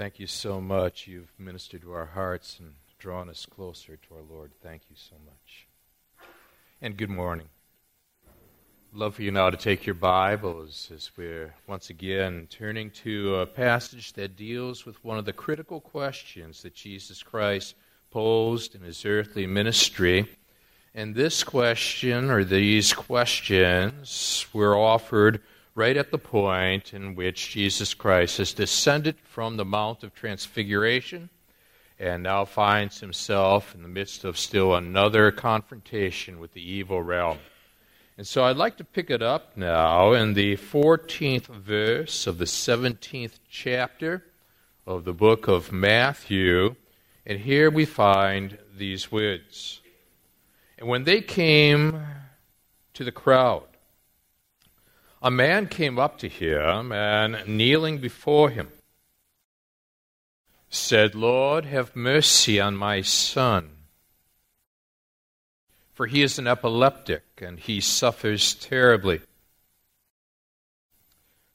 Thank you so much. You've ministered to our hearts and drawn us closer to our Lord. Thank you so much. And good morning. Love for you now to take your Bibles as we're once again turning to a passage that deals with one of the critical questions that Jesus Christ posed in his earthly ministry. And this question, or these questions, were offered right at the point in which Jesus Christ has descended from the Mount of Transfiguration and now finds himself in the midst of still another confrontation with the evil realm. And so I'd like to pick it up now in the 14th verse of the 17th chapter of the book of Matthew. And here we find these words. And when they came to the crowd, a man came up to him and, kneeling before him, said, Lord, have mercy on my son. For he is an epileptic and he suffers terribly.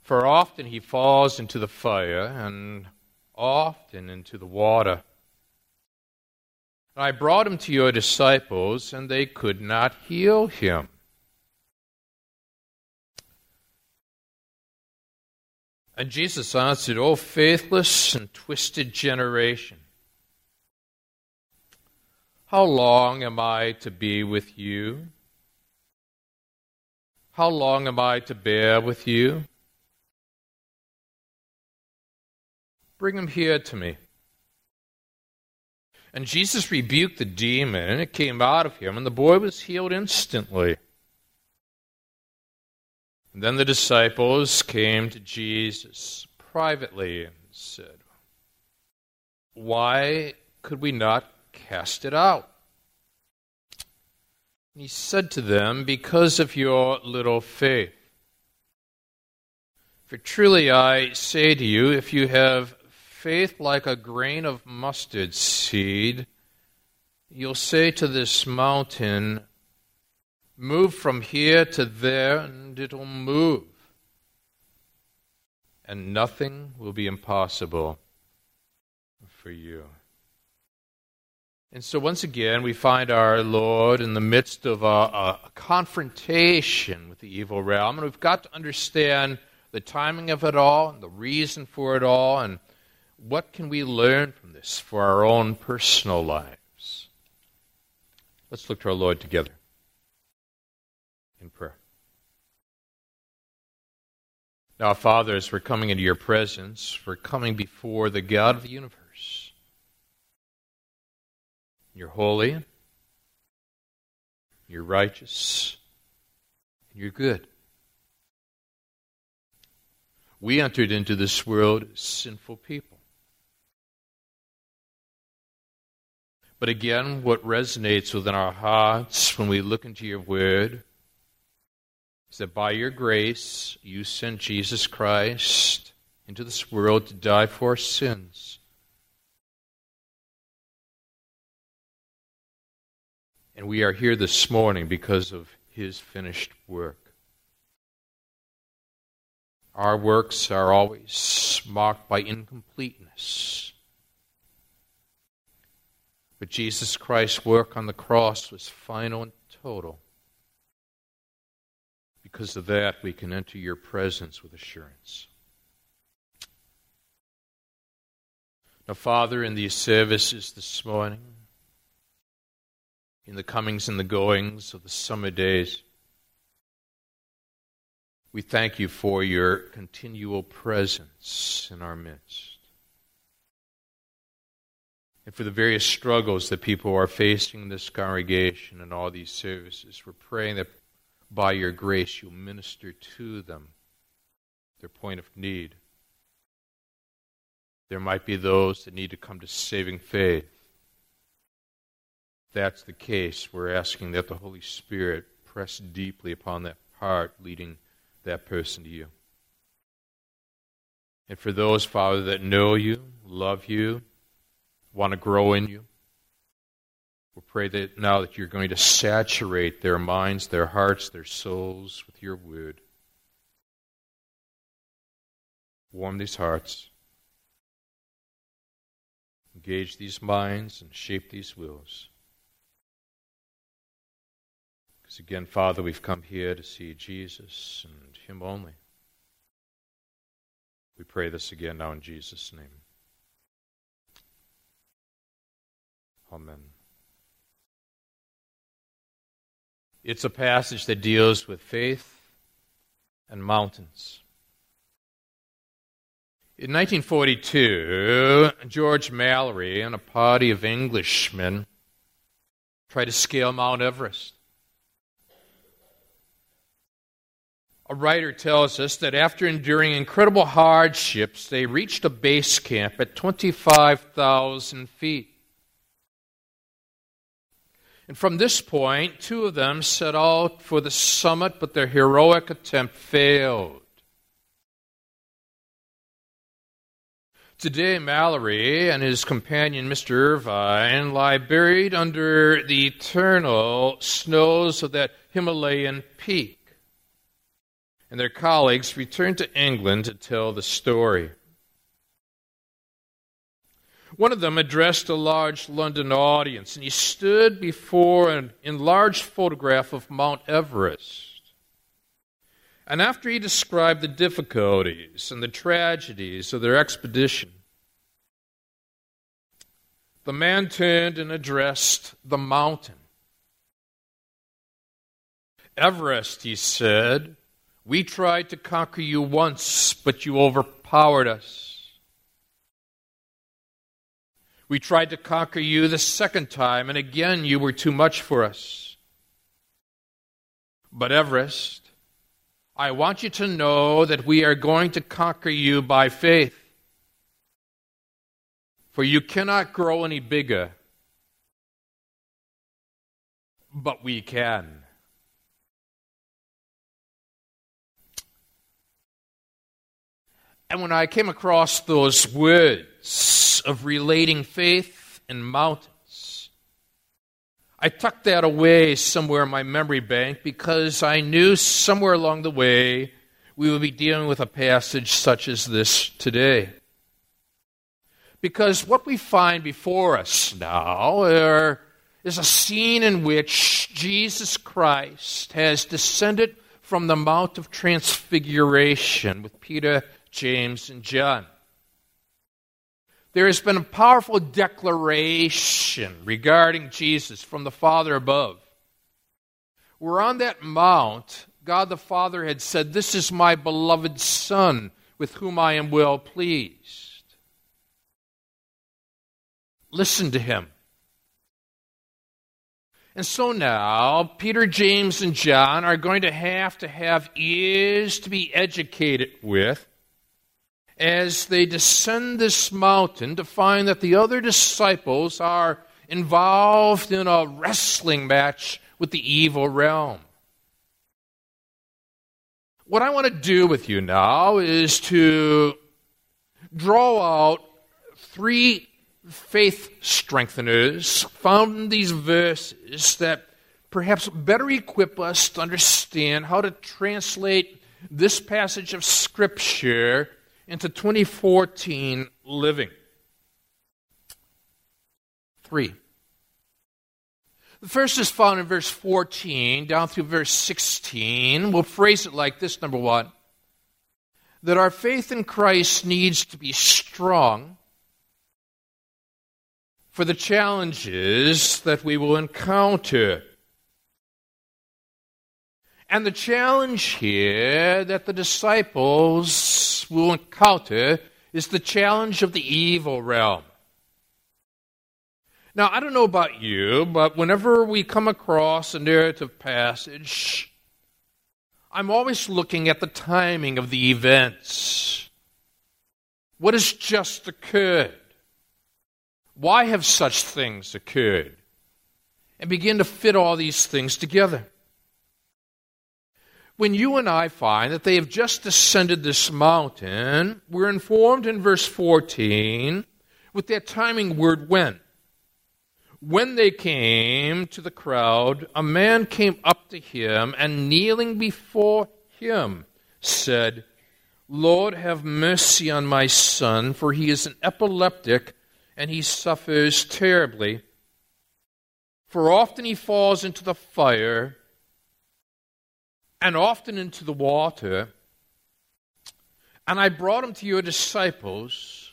For often he falls into the fire and often into the water. I brought him to your disciples, and they could not heal him. And Jesus answered, O faithless and twisted generation, how long am I to be with you? How long am I to bear with you? Bring him here to me. And Jesus rebuked the demon, and it came out of him, and the boy was healed instantly. And then the disciples came to Jesus privately and said, Why could we not cast it out? And he said to them, Because of your little faith. For truly I say to you, if you have faith like a grain of mustard seed, you'll say to this mountain, Move from here to there, and it'll move. And nothing will be impossible for you. And so, once again, we find our Lord in the midst of a, a, confrontation with the evil realm. And we've got to understand the timing of it all and the reason for it all. And what can we learn from this for our own personal lives? Let's look to our Lord together in prayer. Now, Father, as we're coming into your presence, we're coming before the God of the universe. You're holy, you're righteous, and you're good. We entered into this world sinful people. But again, what resonates within our hearts when we look into your word is that by your grace you sent Jesus Christ into this world to die for our sins. And we are here this morning because of his finished work. Our works are always marked by incompleteness. But Jesus Christ's work on the cross was final and total. Because of that, we can enter your presence with assurance. Now, Father, in these services this morning, in the comings and the goings of the summer days, we thank you for your continual presence in our midst. And for the various struggles that people are facing in this congregation and all these services, we're praying that by your grace, you minister to them, their point of need. There might be those that need to come to saving faith. If that's the case, we're asking that the Holy Spirit press deeply upon that heart, leading that person to you. And for those, Father, that know you, love you, want to grow in you, we pray that now that you're going to saturate their minds, their hearts, their souls with your word. Warm these hearts. engage these minds and shape these wills. Because again, Father, we've come here to see Jesus and Him only. We pray this again now in Jesus' name. Amen. It's a passage that deals with faith and mountains. In 1942, George Mallory and a party of Englishmen tried to scale Mount Everest. A writer tells us that after enduring incredible hardships, they reached a base camp at 25,000 feet. And from this point, two of them set out for the summit, but their heroic attempt failed. Today, Mallory and his companion, Mr. Irvine, lie buried under the eternal snows of that Himalayan peak and their colleagues returned to England to tell the story. One of them addressed a large London audience, and he stood before an enlarged photograph of Mount Everest. And after he described the difficulties and the tragedies of their expedition, the man turned and addressed the mountain. Everest, he said, we tried to conquer you once, but you overpowered us. We tried to conquer you the second time, and again you were too much for us. But Everest, I want you to know that we are going to conquer you by faith. For you cannot grow any bigger, but we can. And when I came across those words of relating faith and mountains, I tucked that away somewhere in my memory bank because I knew somewhere along the way we would be dealing with a passage such as this today. Because what we find before us now are, is a scene in which Jesus Christ has descended from the Mount of Transfiguration with Peter James, and John. There has been a powerful declaration regarding Jesus from the Father above. We're on that mount. God the Father had said, This is my beloved Son, with whom I am well pleased. Listen to him. And so now, Peter, James, and John are going to have to have ears to be educated with as they descend this mountain to find that the other disciples are involved in a wrestling match with the evil realm. What I want to do with you now is to draw out three faith strengtheners found in these verses that perhaps better equip us to understand how to translate this passage of Scripture into 2014 living. Three. The first is found in verse 14 down through verse 16. We'll phrase it like this number one that our faith in Christ needs to be strong for the challenges that we will encounter. And the challenge here that the disciples will encounter is the challenge of the evil realm. Now, I don't know about you, but whenever we come across a narrative passage, I'm always looking at the timing of the events. What has just occurred? Why have such things occurred? And begin to fit all these things together when you and I find that they have just ascended this mountain, we're informed in verse 14 with that timing word when. When they came to the crowd, a man came up to him and kneeling before him said, Lord, have mercy on my son, for he is an epileptic and he suffers terribly. For often he falls into the fire and often into the water. And I brought him to your disciples,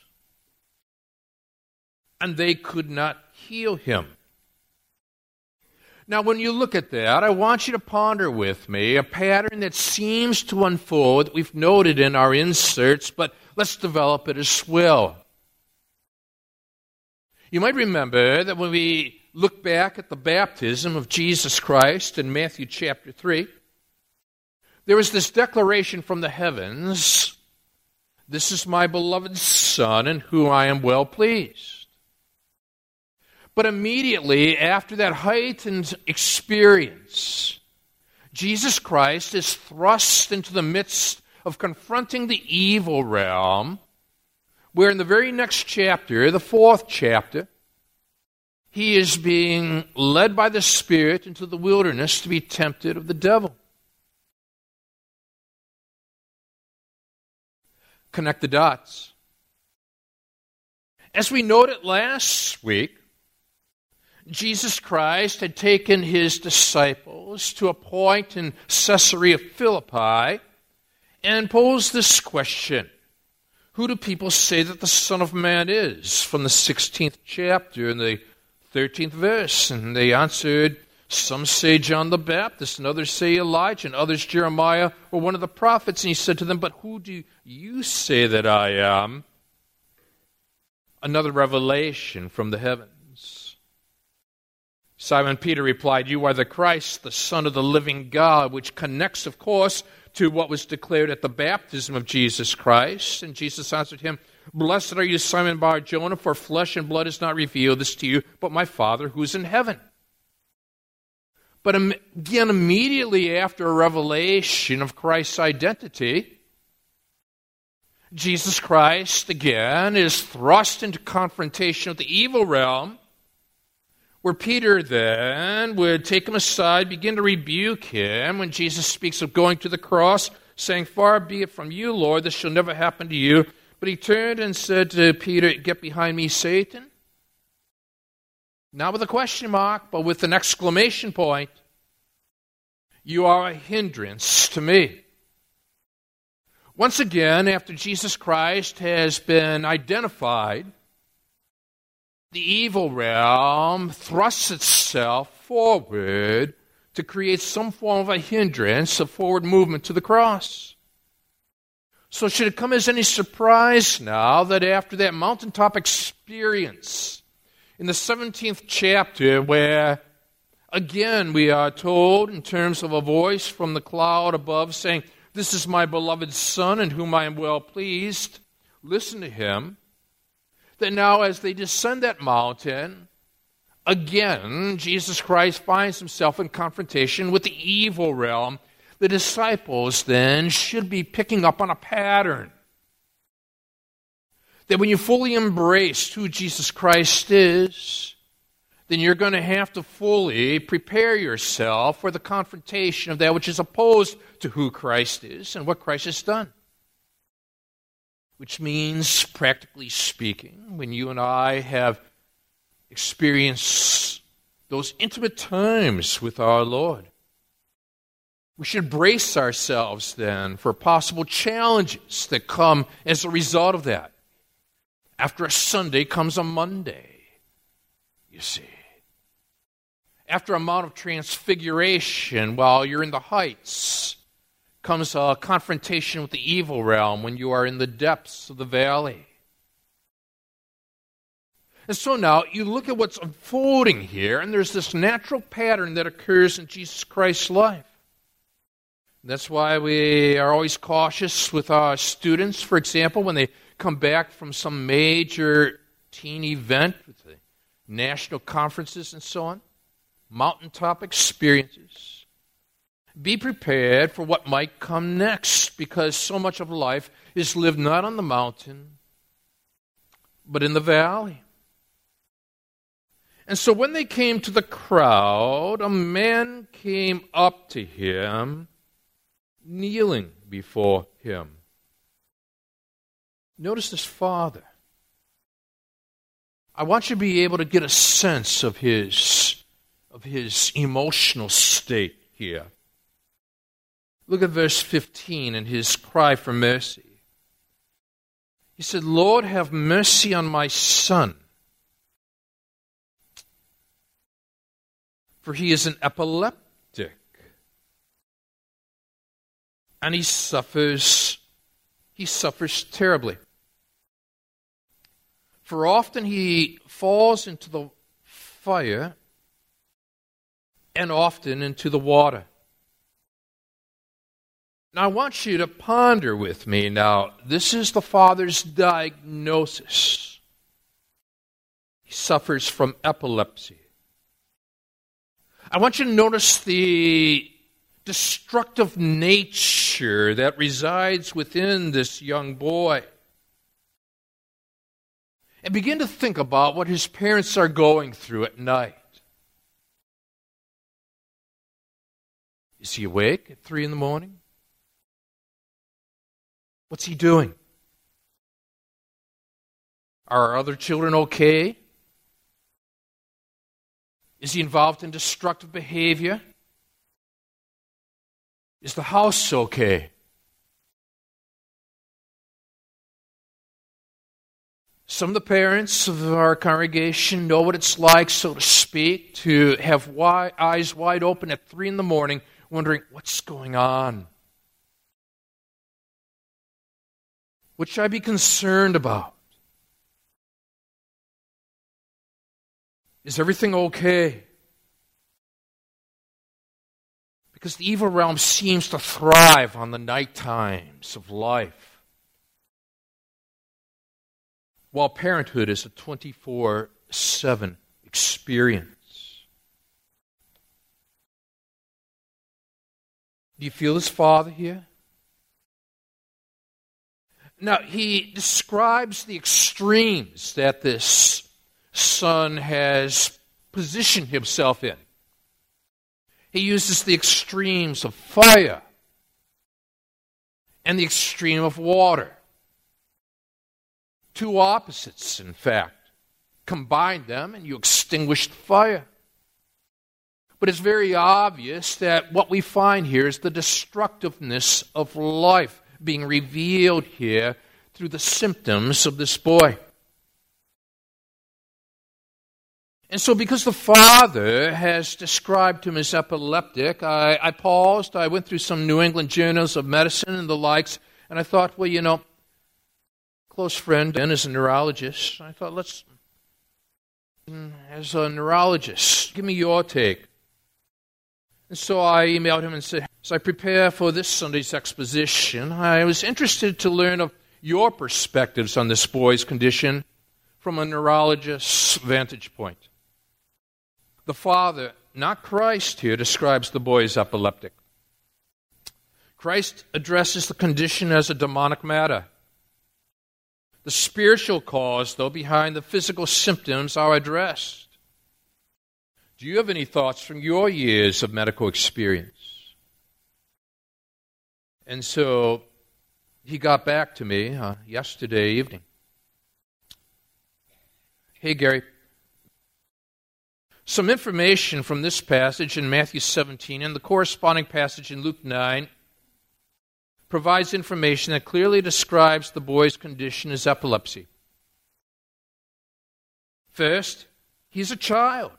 and they could not heal him. Now, when you look at that, I want you to ponder with me a pattern that seems to unfold that we've noted in our inserts, but let's develop it as well. You might remember that when we look back at the baptism of Jesus Christ in Matthew chapter 3, there was this declaration from the heavens This is my beloved Son, in whom I am well pleased. But immediately after that heightened experience, Jesus Christ is thrust into the midst of confronting the evil realm, where in the very next chapter, the fourth chapter, he is being led by the Spirit into the wilderness to be tempted of the devil. Connect the dots. As we noted last week, Jesus Christ had taken his disciples to a point in Caesarea Philippi and posed this question Who do people say that the Son of Man is? From the 16th chapter in the 13th verse. And they answered, Some say John the Baptist, and others say Elijah, and others Jeremiah or one of the prophets. And he said to them, But who do you say that I am? Another revelation from the heavens. Simon Peter replied, You are the Christ, the Son of the living God, which connects, of course, to what was declared at the baptism of Jesus Christ. And Jesus answered him, Blessed are you, Simon Bar Jonah, for flesh and blood has not revealed this to you, but my Father who's in heaven. But again, immediately after a revelation of Christ's identity, Jesus Christ again is thrust into confrontation with the evil realm, where Peter then would take him aside, begin to rebuke him when Jesus speaks of going to the cross, saying, Far be it from you, Lord, this shall never happen to you. But he turned and said to Peter, Get behind me, Satan. Not with a question mark, but with an exclamation point. You are a hindrance to me. Once again, after Jesus Christ has been identified, the evil realm thrusts itself forward to create some form of a hindrance, a forward movement to the cross. So, should it come as any surprise now that after that mountaintop experience in the 17th chapter, where again we are told in terms of a voice from the cloud above saying, This is my beloved Son in whom I am well pleased, listen to him, that now as they descend that mountain, again Jesus Christ finds himself in confrontation with the evil realm. The disciples then should be picking up on a pattern. That when you fully embrace who Jesus Christ is, then you're going to have to fully prepare yourself for the confrontation of that which is opposed to who Christ is and what Christ has done. Which means, practically speaking, when you and I have experienced those intimate times with our Lord, we should brace ourselves then for possible challenges that come as a result of that. After a Sunday comes a Monday, you see. After a Mount of Transfiguration, while you're in the heights, comes a confrontation with the evil realm when you are in the depths of the valley. And so now you look at what's unfolding here, and there's this natural pattern that occurs in Jesus Christ's life. That's why we are always cautious with our students, for example, when they come back from some major teen event with the national conferences and so on, mountaintop experiences. Be prepared for what might come next because so much of life is lived not on the mountain, but in the valley. And so when they came to the crowd, a man came up to him kneeling before him. Notice his father. I want you to be able to get a sense of his, of his emotional state here. Look at verse 15 and his cry for mercy. He said, Lord, have mercy on my son, for he is an epileptic, and he suffers, he suffers terribly. For often he falls into the fire and often into the water. Now, I want you to ponder with me now. This is the father's diagnosis. He suffers from epilepsy. I want you to notice the destructive nature that resides within this young boy. And begin to think about what his parents are going through at night. Is he awake at 3 in the morning? What's he doing? Are our other children okay? Is he involved in destructive behavior? Is the house okay? Some of the parents of our congregation know what it's like, so to speak, to have wide, eyes wide open at 3 in the morning, wondering, what's going on? What should I be concerned about? Is everything okay? Because the evil realm seems to thrive on the night times of life, while parenthood is a 24 7 experience. Do you feel his father here? Now, he describes the extremes that this son has positioned himself in. He uses the extremes of fire and the extreme of water. Two opposites, in fact. Combine them and you extinguish the fire. But it's very obvious that what we find here is the destructiveness of life being revealed here through the symptoms of this boy. And so, because the father has described him as epileptic, I, I, paused. I went through some New England journals of medicine and the likes, and I thought, well, you know, close friend Ben is a neurologist. I thought, let's, mm, as a neurologist, give me your take. And so I emailed him and said, as I prepare for this Sunday's exposition, I was interested to learn of your perspectives on this boy's condition from a neurologist's vantage point. The father, not Christ here, describes the boy as epileptic. Christ addresses the condition as a demonic matter. The spiritual cause, though, behind the physical symptoms are addressed. Do you have any thoughts from your years of medical experience? And so he got back to me uh, yesterday evening. Hey, Gary. Some information from this passage in Matthew 17 and the corresponding passage in Luke 9 provides information that clearly describes the boy's condition as epilepsy. First, he's a child.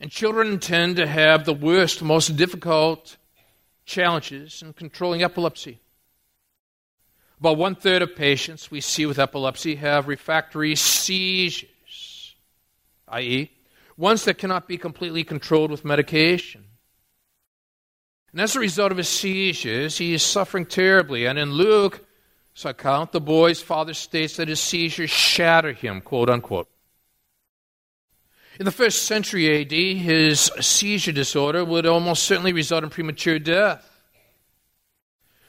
And children tend to have the worst, most difficult challenges in controlling epilepsy. About one third of patients we see with epilepsy have refractory seizures, i.e., ones that cannot be completely controlled with medication. And as a result of his seizures, he is suffering terribly. And in Luke's account, the boy's father states that his seizures shatter him, quote unquote. In the first century AD, his seizure disorder would almost certainly result in premature death.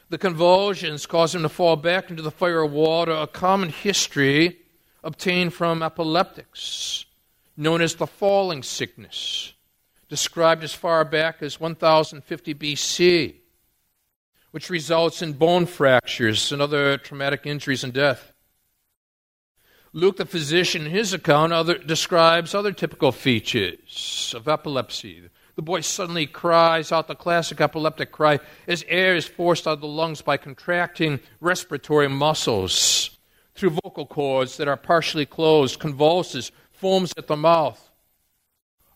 The convulsions caused him to fall back into the fire of water, a common history obtained from epileptics, known as the falling sickness, described as far back as 1050 BC, which results in bone fractures and other traumatic injuries and death. Luke, the physician, in his account, other, describes other typical features of epilepsy. The boy suddenly cries out the classic epileptic cry as air is forced out of the lungs by contracting respiratory muscles through vocal cords that are partially closed, convulses, foams at the mouth.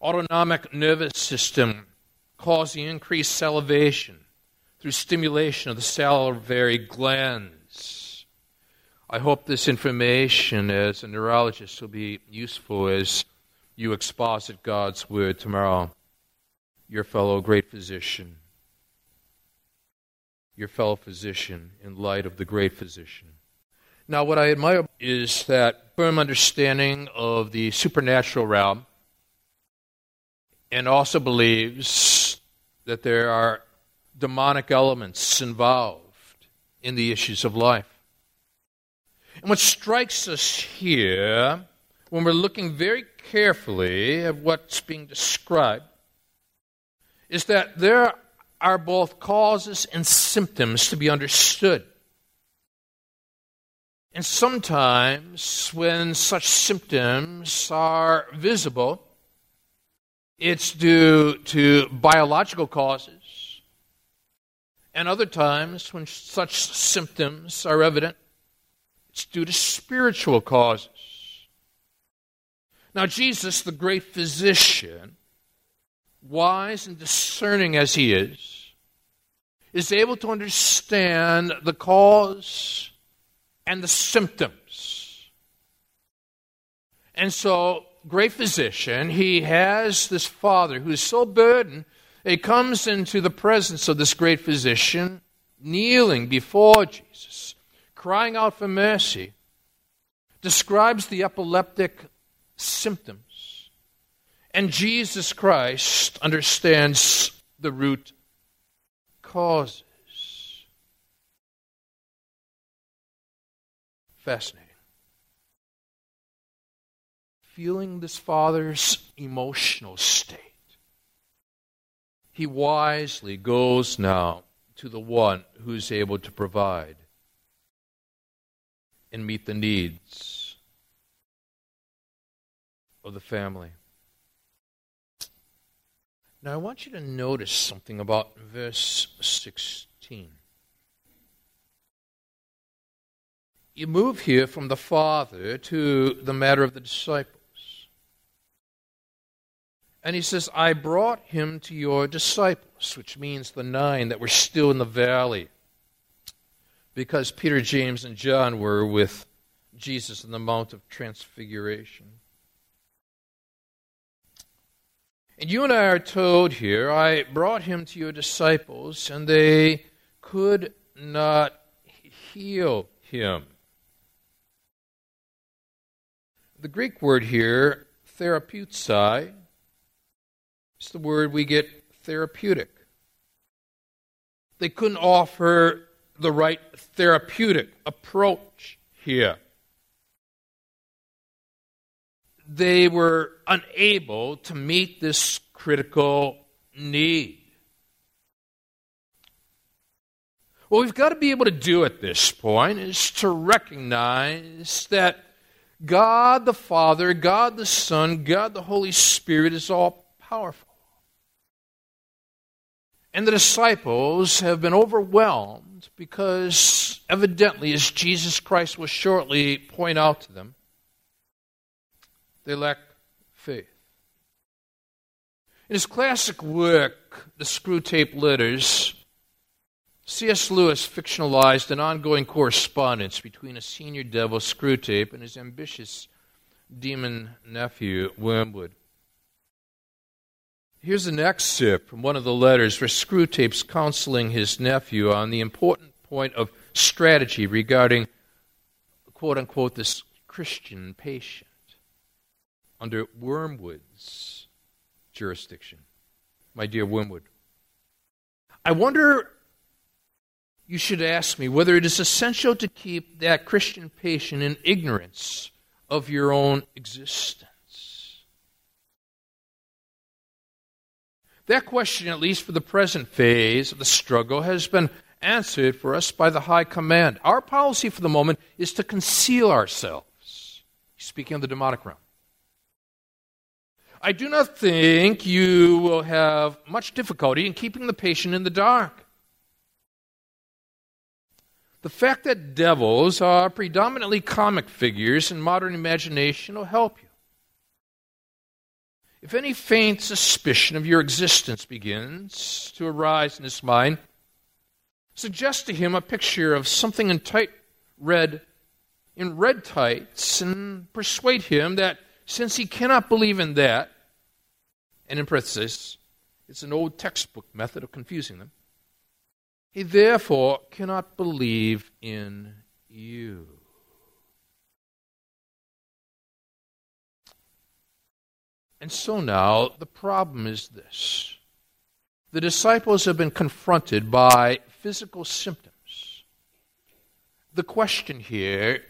Autonomic nervous system causing increased salivation through stimulation of the salivary glands I hope this information as a neurologist will be useful as you exposit God's word tomorrow. Your fellow great physician, your fellow physician in light of the great physician. Now, what I admire is that firm understanding of the supernatural realm and also believes that there are demonic elements involved in the issues of life. And what strikes us here, when we're looking very carefully at what's being described, is that there are both causes and symptoms to be understood. And sometimes, when such symptoms are visible, it's due to biological causes. And other times, when such symptoms are evident, it's due to spiritual causes. Now, Jesus, the great physician, wise and discerning as he is, is able to understand the cause and the symptoms. And so, great physician, he has this father who is so burdened, he comes into the presence of this great physician, kneeling before Jesus crying out for mercy, describes the epileptic symptoms. And Jesus Christ understands the root causes. Fascinating. Feeling this father's emotional state, he wisely goes now to the one who's able to provide and meet the needs of the family. Now, I want you to notice something about verse 16. You move here from the Father to the matter of the disciples. And he says, I brought him to your disciples, which means the nine that were still in the valley because Peter, James, and John were with Jesus on the Mount of Transfiguration. And you and I are told here, I brought him to your disciples, and they could not heal him. The Greek word here, therapeutoi, is the word we get therapeutic. They couldn't offer the right therapeutic approach here. They were unable to meet this critical need. What we've got to be able to do at this point is to recognize that God the Father, God the Son, God the Holy Spirit is all powerful. And the disciples have been overwhelmed because, evidently, as Jesus Christ will shortly point out to them, they lack faith. In his classic work, The Screwtape Letters, C.S. Lewis fictionalized an ongoing correspondence between a senior devil, Screwtape, and his ambitious demon nephew, Wormwood. Here's an excerpt from one of the letters where Screwtape's counseling his nephew on the important point of strategy regarding, quote unquote, this Christian patient under Wormwood's jurisdiction. My dear Wormwood, I wonder, you should ask me, whether it is essential to keep that Christian patient in ignorance of your own existence. That question, at least for the present phase of the struggle, has been answered for us by the high command. Our policy for the moment is to conceal ourselves speaking of the demonic realm. I do not think you will have much difficulty in keeping the patient in the dark. The fact that devils are predominantly comic figures in modern imagination will help you. If any faint suspicion of your existence begins to arise in his mind, suggest to him a picture of something in tight red in red tights and persuade him that since he cannot believe in that, and in parenthesis, it's an old textbook method of confusing them, he therefore cannot believe in you. And so now the problem is this the disciples have been confronted by physical symptoms. The question here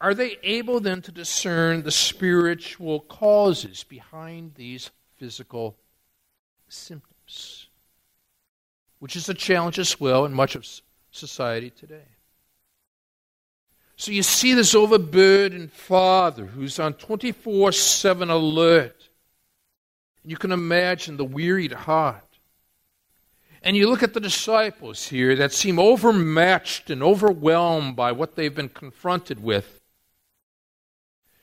are they able then to discern the spiritual causes behind these physical symptoms? Which is a challenge as well in much of society today. So you see this overburdened father who's on 24 7 alert. You can imagine the wearied heart. And you look at the disciples here that seem overmatched and overwhelmed by what they've been confronted with.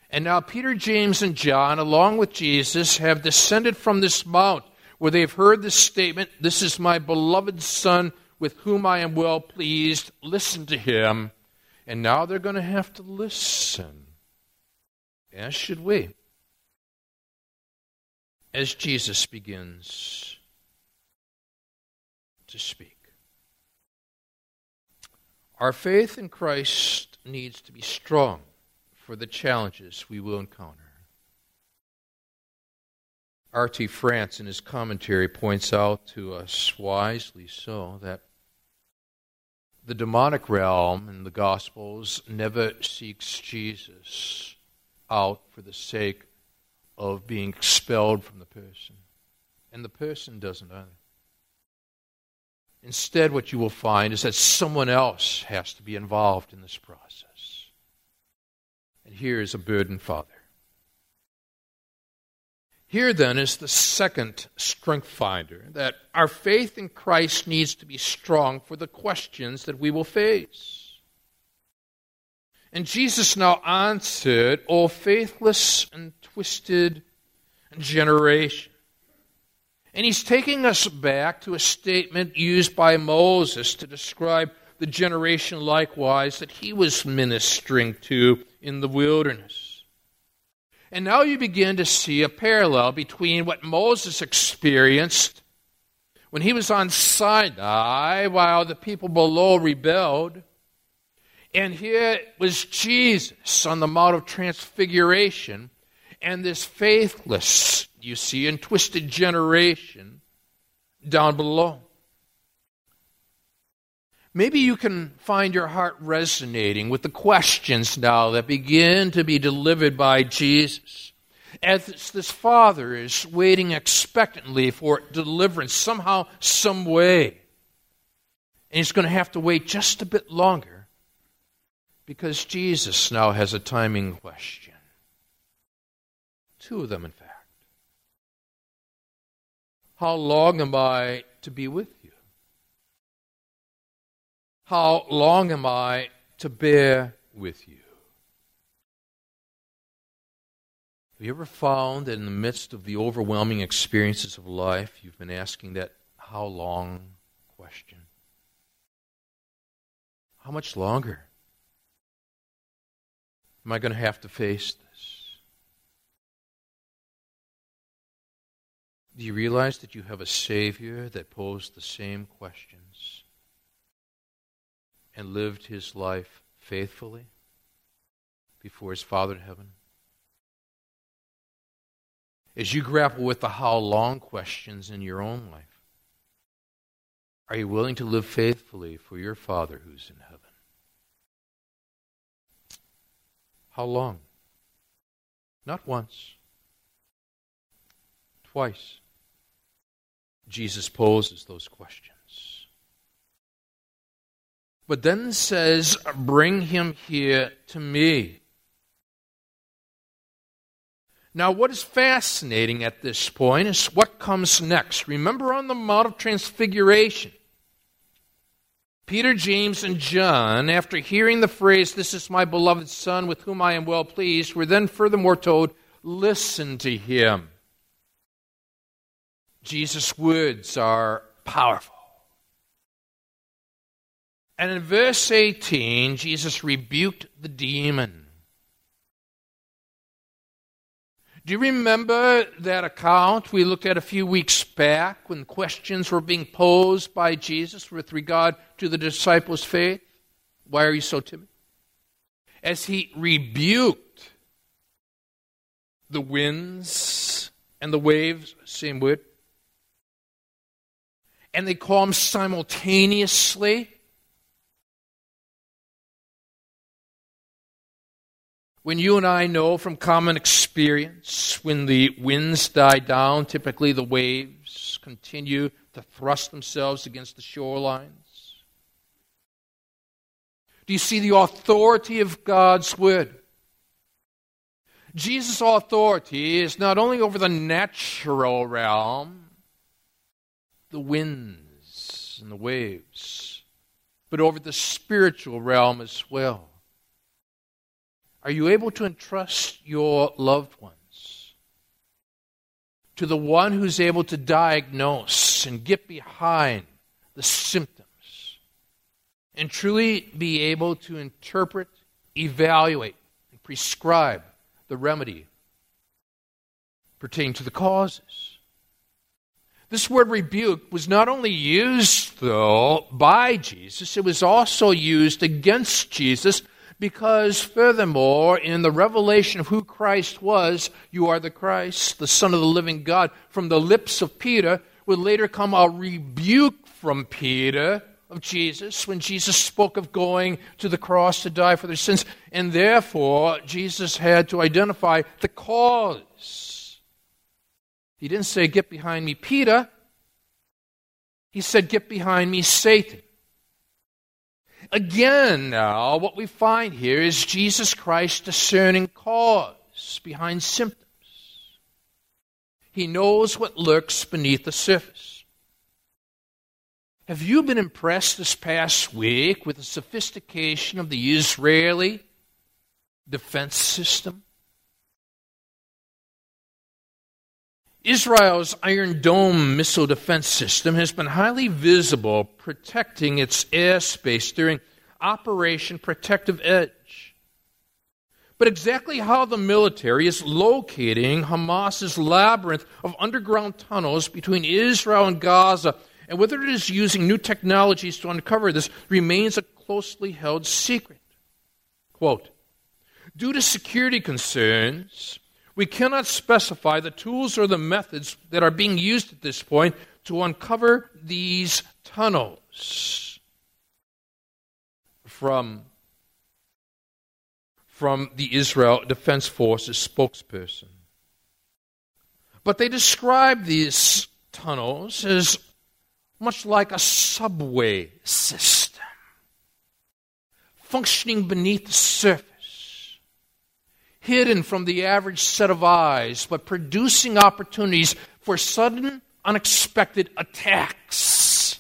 And now Peter, James, and John, along with Jesus, have descended from this mount where they've heard this statement This is my beloved Son with whom I am well pleased. Listen to him. And now they're going to have to listen. As should we. As Jesus begins to speak. Our faith in Christ needs to be strong for the challenges we will encounter. R.T. France, in his commentary, points out to us, wisely so, that the demonic realm in the Gospels never seeks Jesus out for the sake of being expelled from the person. And the person doesn't either. Instead, what you will find is that someone else has to be involved in this process. And here is a burdened father. Here, then, is the second strength finder that our faith in Christ needs to be strong for the questions that we will face. And Jesus now answered, O faithless and twisted generation. And he's taking us back to a statement used by Moses to describe the generation likewise that he was ministering to in the wilderness. And now you begin to see a parallel between what Moses experienced when he was on Sinai while the people below rebelled. And here was Jesus on the Mount of Transfiguration, and this faithless, you see, and twisted generation down below. Maybe you can find your heart resonating with the questions now that begin to be delivered by Jesus. As this father is waiting expectantly for deliverance somehow, some way. And he's going to have to wait just a bit longer because Jesus now has a timing question. Two of them, in fact. How long am I to be with? How long am I to bear with you? Have you ever found that in the midst of the overwhelming experiences of life, you've been asking that how long question? How much longer am I going to have to face this? Do you realize that you have a Savior that posed the same questions? And lived his life faithfully before his Father in heaven? As you grapple with the how long questions in your own life, are you willing to live faithfully for your Father who's in heaven? How long? Not once, twice. Jesus poses those questions but then says, Bring him here to me. Now, what is fascinating at this point is what comes next. Remember on the Mount of Transfiguration, Peter, James, and John, after hearing the phrase, This is my beloved Son with whom I am well pleased, were then furthermore told, Listen to him. Jesus' words are powerful. And in verse 18, Jesus rebuked the demon. Do you remember that account we looked at a few weeks back when questions were being posed by Jesus with regard to the disciples' faith? Why are you so timid? As he rebuked the winds and the waves, same word, and they him simultaneously When you and I know from common experience, when the winds die down, typically the waves continue to thrust themselves against the shorelines. Do you see the authority of God's Word? Jesus' authority is not only over the natural realm, the winds and the waves, but over the spiritual realm as well. Are you able to entrust your loved ones to the one who's able to diagnose and get behind the symptoms and truly be able to interpret, evaluate, and prescribe the remedy pertaining to the causes? This word rebuke was not only used, though, by Jesus, it was also used against Jesus because, furthermore, in the revelation of who Christ was, you are the Christ, the Son of the living God, from the lips of Peter would later come a rebuke from Peter of Jesus when Jesus spoke of going to the cross to die for their sins. And therefore, Jesus had to identify the cause. He didn't say, Get behind me, Peter. He said, Get behind me, Satan. Again, now, what we find here is Jesus Christ discerning cause behind symptoms. He knows what lurks beneath the surface. Have you been impressed this past week with the sophistication of the Israeli defense system? Israel's Iron Dome missile defense system has been highly visible, protecting its airspace during Operation Protective Edge. But exactly how the military is locating Hamas's labyrinth of underground tunnels between Israel and Gaza, and whether it is using new technologies to uncover this, remains a closely held secret. Quote Due to security concerns, we cannot specify the tools or the methods that are being used at this point to uncover these tunnels from, from the Israel Defense Forces spokesperson. But they describe these tunnels as much like a subway system, functioning beneath the surface hidden from the average set of eyes, but producing opportunities for sudden, unexpected attacks.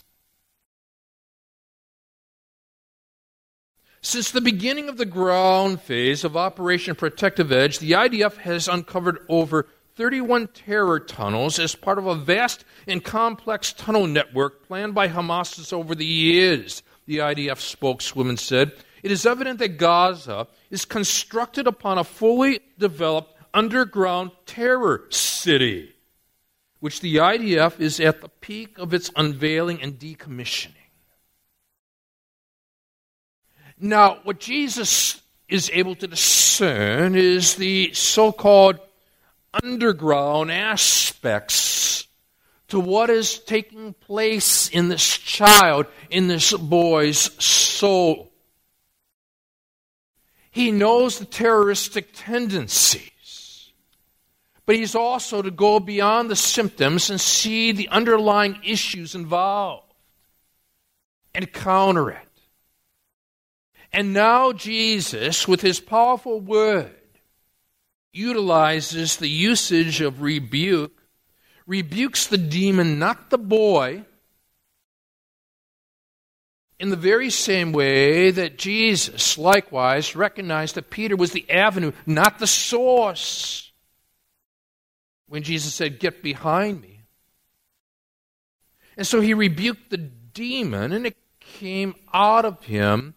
Since the beginning of the ground phase of Operation Protective Edge, the IDF has uncovered over 31 terror tunnels as part of a vast and complex tunnel network planned by Hamas over the years, the IDF spokeswoman said. It is evident that Gaza is constructed upon a fully developed underground terror city, which the IDF is at the peak of its unveiling and decommissioning. Now, what Jesus is able to discern is the so called underground aspects to what is taking place in this child, in this boy's soul. He knows the terroristic tendencies. But he's also to go beyond the symptoms and see the underlying issues involved and counter it. And now, Jesus, with his powerful word, utilizes the usage of rebuke, rebukes the demon, not the boy, in the very same way that Jesus likewise recognized that Peter was the avenue, not the source. When Jesus said, Get behind me. And so he rebuked the demon, and it came out of him.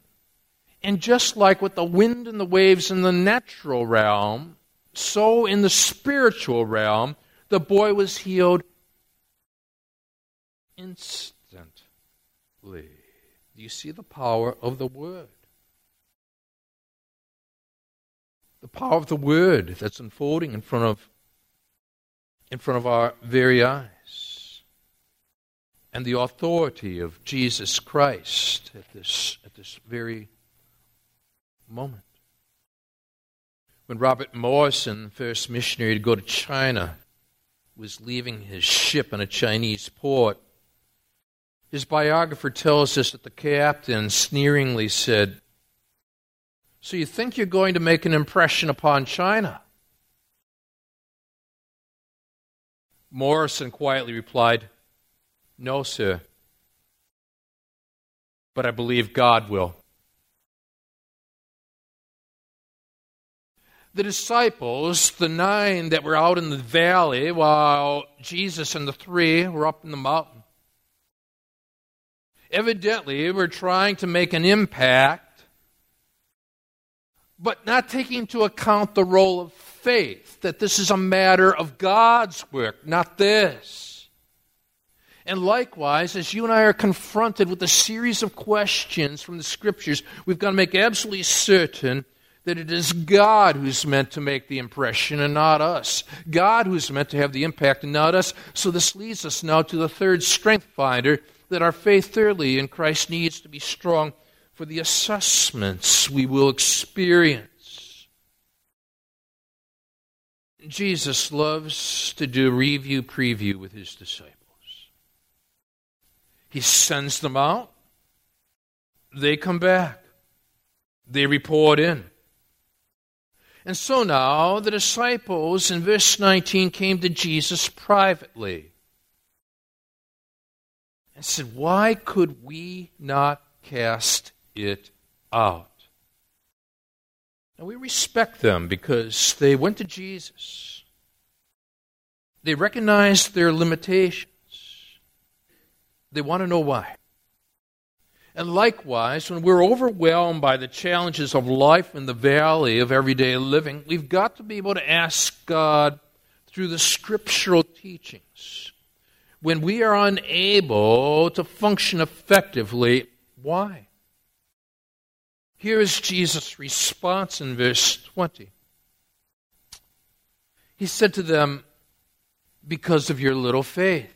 And just like with the wind and the waves in the natural realm, so in the spiritual realm, the boy was healed instantly. Do you see the power of the Word? The power of the Word that's unfolding in front of, in front of our very eyes. And the authority of Jesus Christ at this, at this very moment. When Robert Morrison, the first missionary to go to China, was leaving his ship in a Chinese port, his biographer tells us that the captain sneeringly said, So you think you're going to make an impression upon China? Morrison quietly replied, No, sir. But I believe God will. The disciples, the nine that were out in the valley, while Jesus and the three were up in the mountain, evidently we're trying to make an impact, but not taking into account the role of faith, that this is a matter of God's work, not this. And likewise, as you and I are confronted with a series of questions from the Scriptures, we've got to make absolutely certain that it is God who's meant to make the impression and not us. God who's meant to have the impact and not us. So this leads us now to the third strength finder that our faith, thirdly, in Christ needs to be strong for the assessments we will experience. Jesus loves to do review preview with his disciples. He sends them out, they come back, they report in. And so now the disciples in verse 19 came to Jesus privately and said, Why could we not cast it out? And we respect them because they went to Jesus. They recognized their limitations. They want to know why. And likewise, when we're overwhelmed by the challenges of life in the valley of everyday living, we've got to be able to ask God through the scriptural teachings when we are unable to function effectively, why? Here is Jesus' response in verse 20. He said to them, Because of your little faith.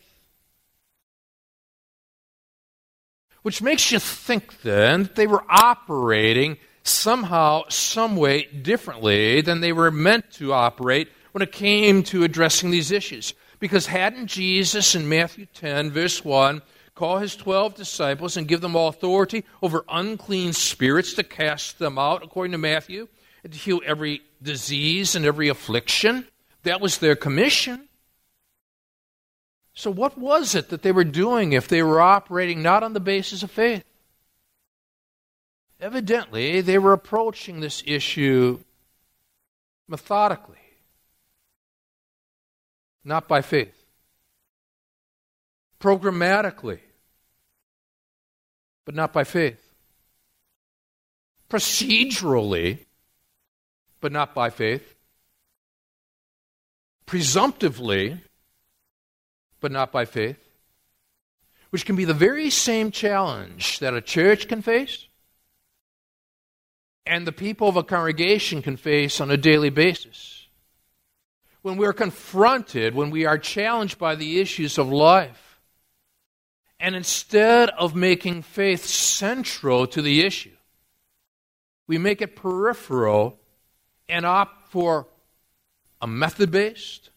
Which makes you think then that they were operating somehow, some way differently than they were meant to operate when it came to addressing these issues. Because hadn't Jesus in Matthew 10, verse 1, call his 12 disciples and give them all authority over unclean spirits to cast them out, according to Matthew, and to heal every disease and every affliction? That was their commission. So, what was it that they were doing if they were operating not on the basis of faith? Evidently, they were approaching this issue methodically not by faith. Programmatically, but not by faith. Procedurally, but not by faith. Presumptively, but not by faith. Which can be the very same challenge that a church can face and the people of a congregation can face on a daily basis when we're confronted, when we are challenged by the issues of life, and instead of making faith central to the issue, we make it peripheral and opt for a method based,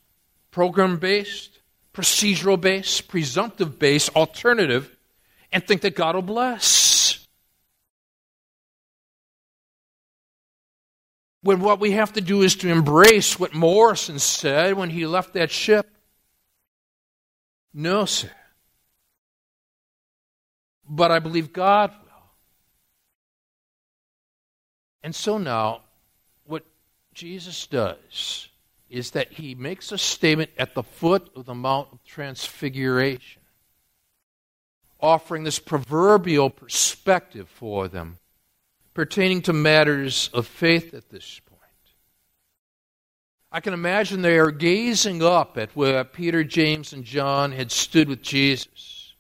program based, procedural based, presumptive based alternative and think that God will bless. When what we have to do is to embrace what Morrison said when he left that ship? No, sir. But I believe God will. And so now, what Jesus does is that he makes a statement at the foot of the Mount of Transfiguration, offering this proverbial perspective for them pertaining to matters of faith at this point. I can imagine they are gazing up at where Peter, James, and John had stood with Jesus.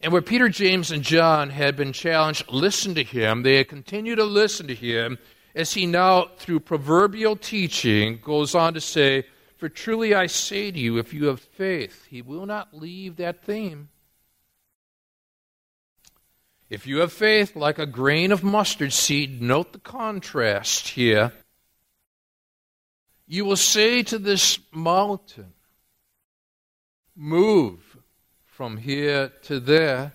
And where Peter, James, and John had been challenged, listen to him. They had continued to listen to him as he now, through proverbial teaching, goes on to say, For truly I say to you, if you have faith, he will not leave that theme. If you have faith like a grain of mustard seed, note the contrast here. You will say to this mountain, Move from here to there,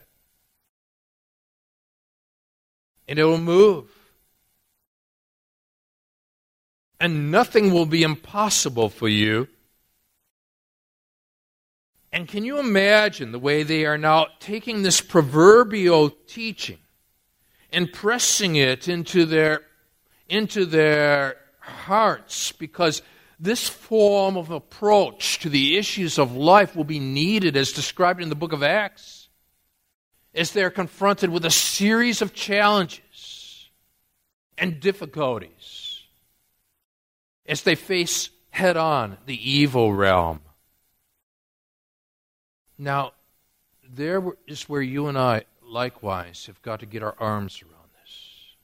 and it will move. And nothing will be impossible for you and can you imagine the way they are now taking this proverbial teaching and pressing it into their, into their hearts? Because this form of approach to the issues of life will be needed as described in the book of Acts as they're confronted with a series of challenges and difficulties as they face head on the evil realm now, there is where you and I likewise have got to get our arms around this.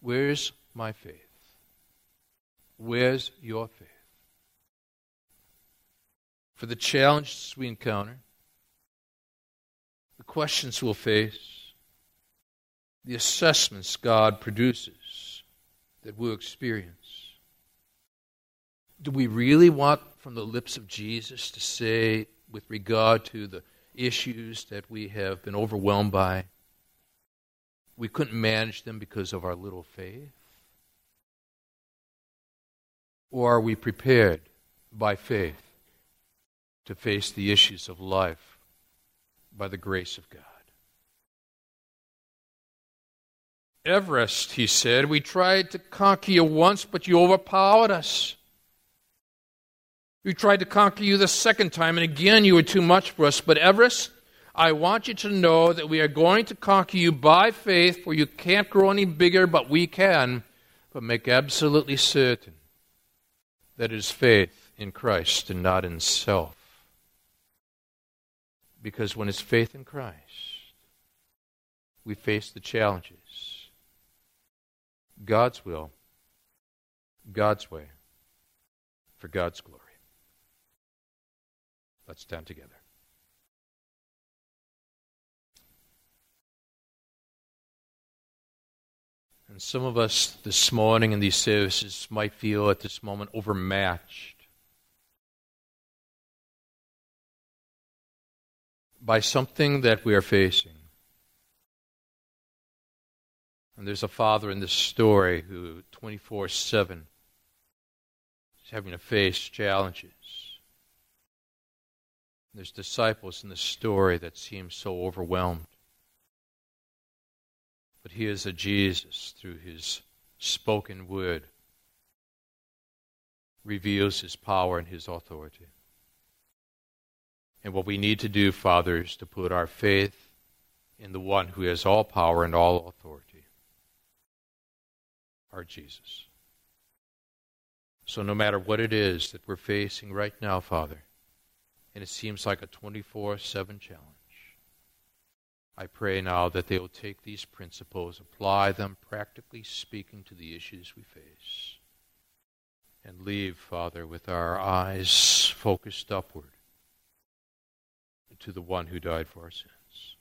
Where's my faith? Where's your faith? For the challenges we encounter, the questions we'll face, the assessments God produces that we'll experience. Do we really want from the lips of Jesus to say, with regard to the issues that we have been overwhelmed by. We couldn't manage them because of our little faith. Or are we prepared by faith to face the issues of life by the grace of God? Everest, he said, we tried to conquer you once, but you overpowered us. We tried to conquer you the second time, and again you were too much for us. But Everest, I want you to know that we are going to conquer you by faith, for you can't grow any bigger, but we can. But make absolutely certain that it is faith in Christ and not in self. Because when it's faith in Christ, we face the challenges. God's will, God's way, for God's glory. Let's stand together. And some of us this morning in these services might feel at this moment overmatched by something that we are facing. And there's a father in this story who 24 7 is having to face challenges. There's disciples in the story that seem so overwhelmed. But he is a Jesus through his spoken word reveals his power and his authority. And what we need to do, Father, is to put our faith in the one who has all power and all authority, our Jesus. So, no matter what it is that we're facing right now, Father, and it seems like a 24 7 challenge. I pray now that they will take these principles, apply them, practically speaking, to the issues we face, and leave, Father, with our eyes focused upward to the one who died for our sins.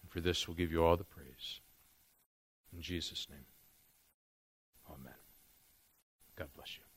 And for this, we'll give you all the praise. In Jesus' name, amen. God bless you.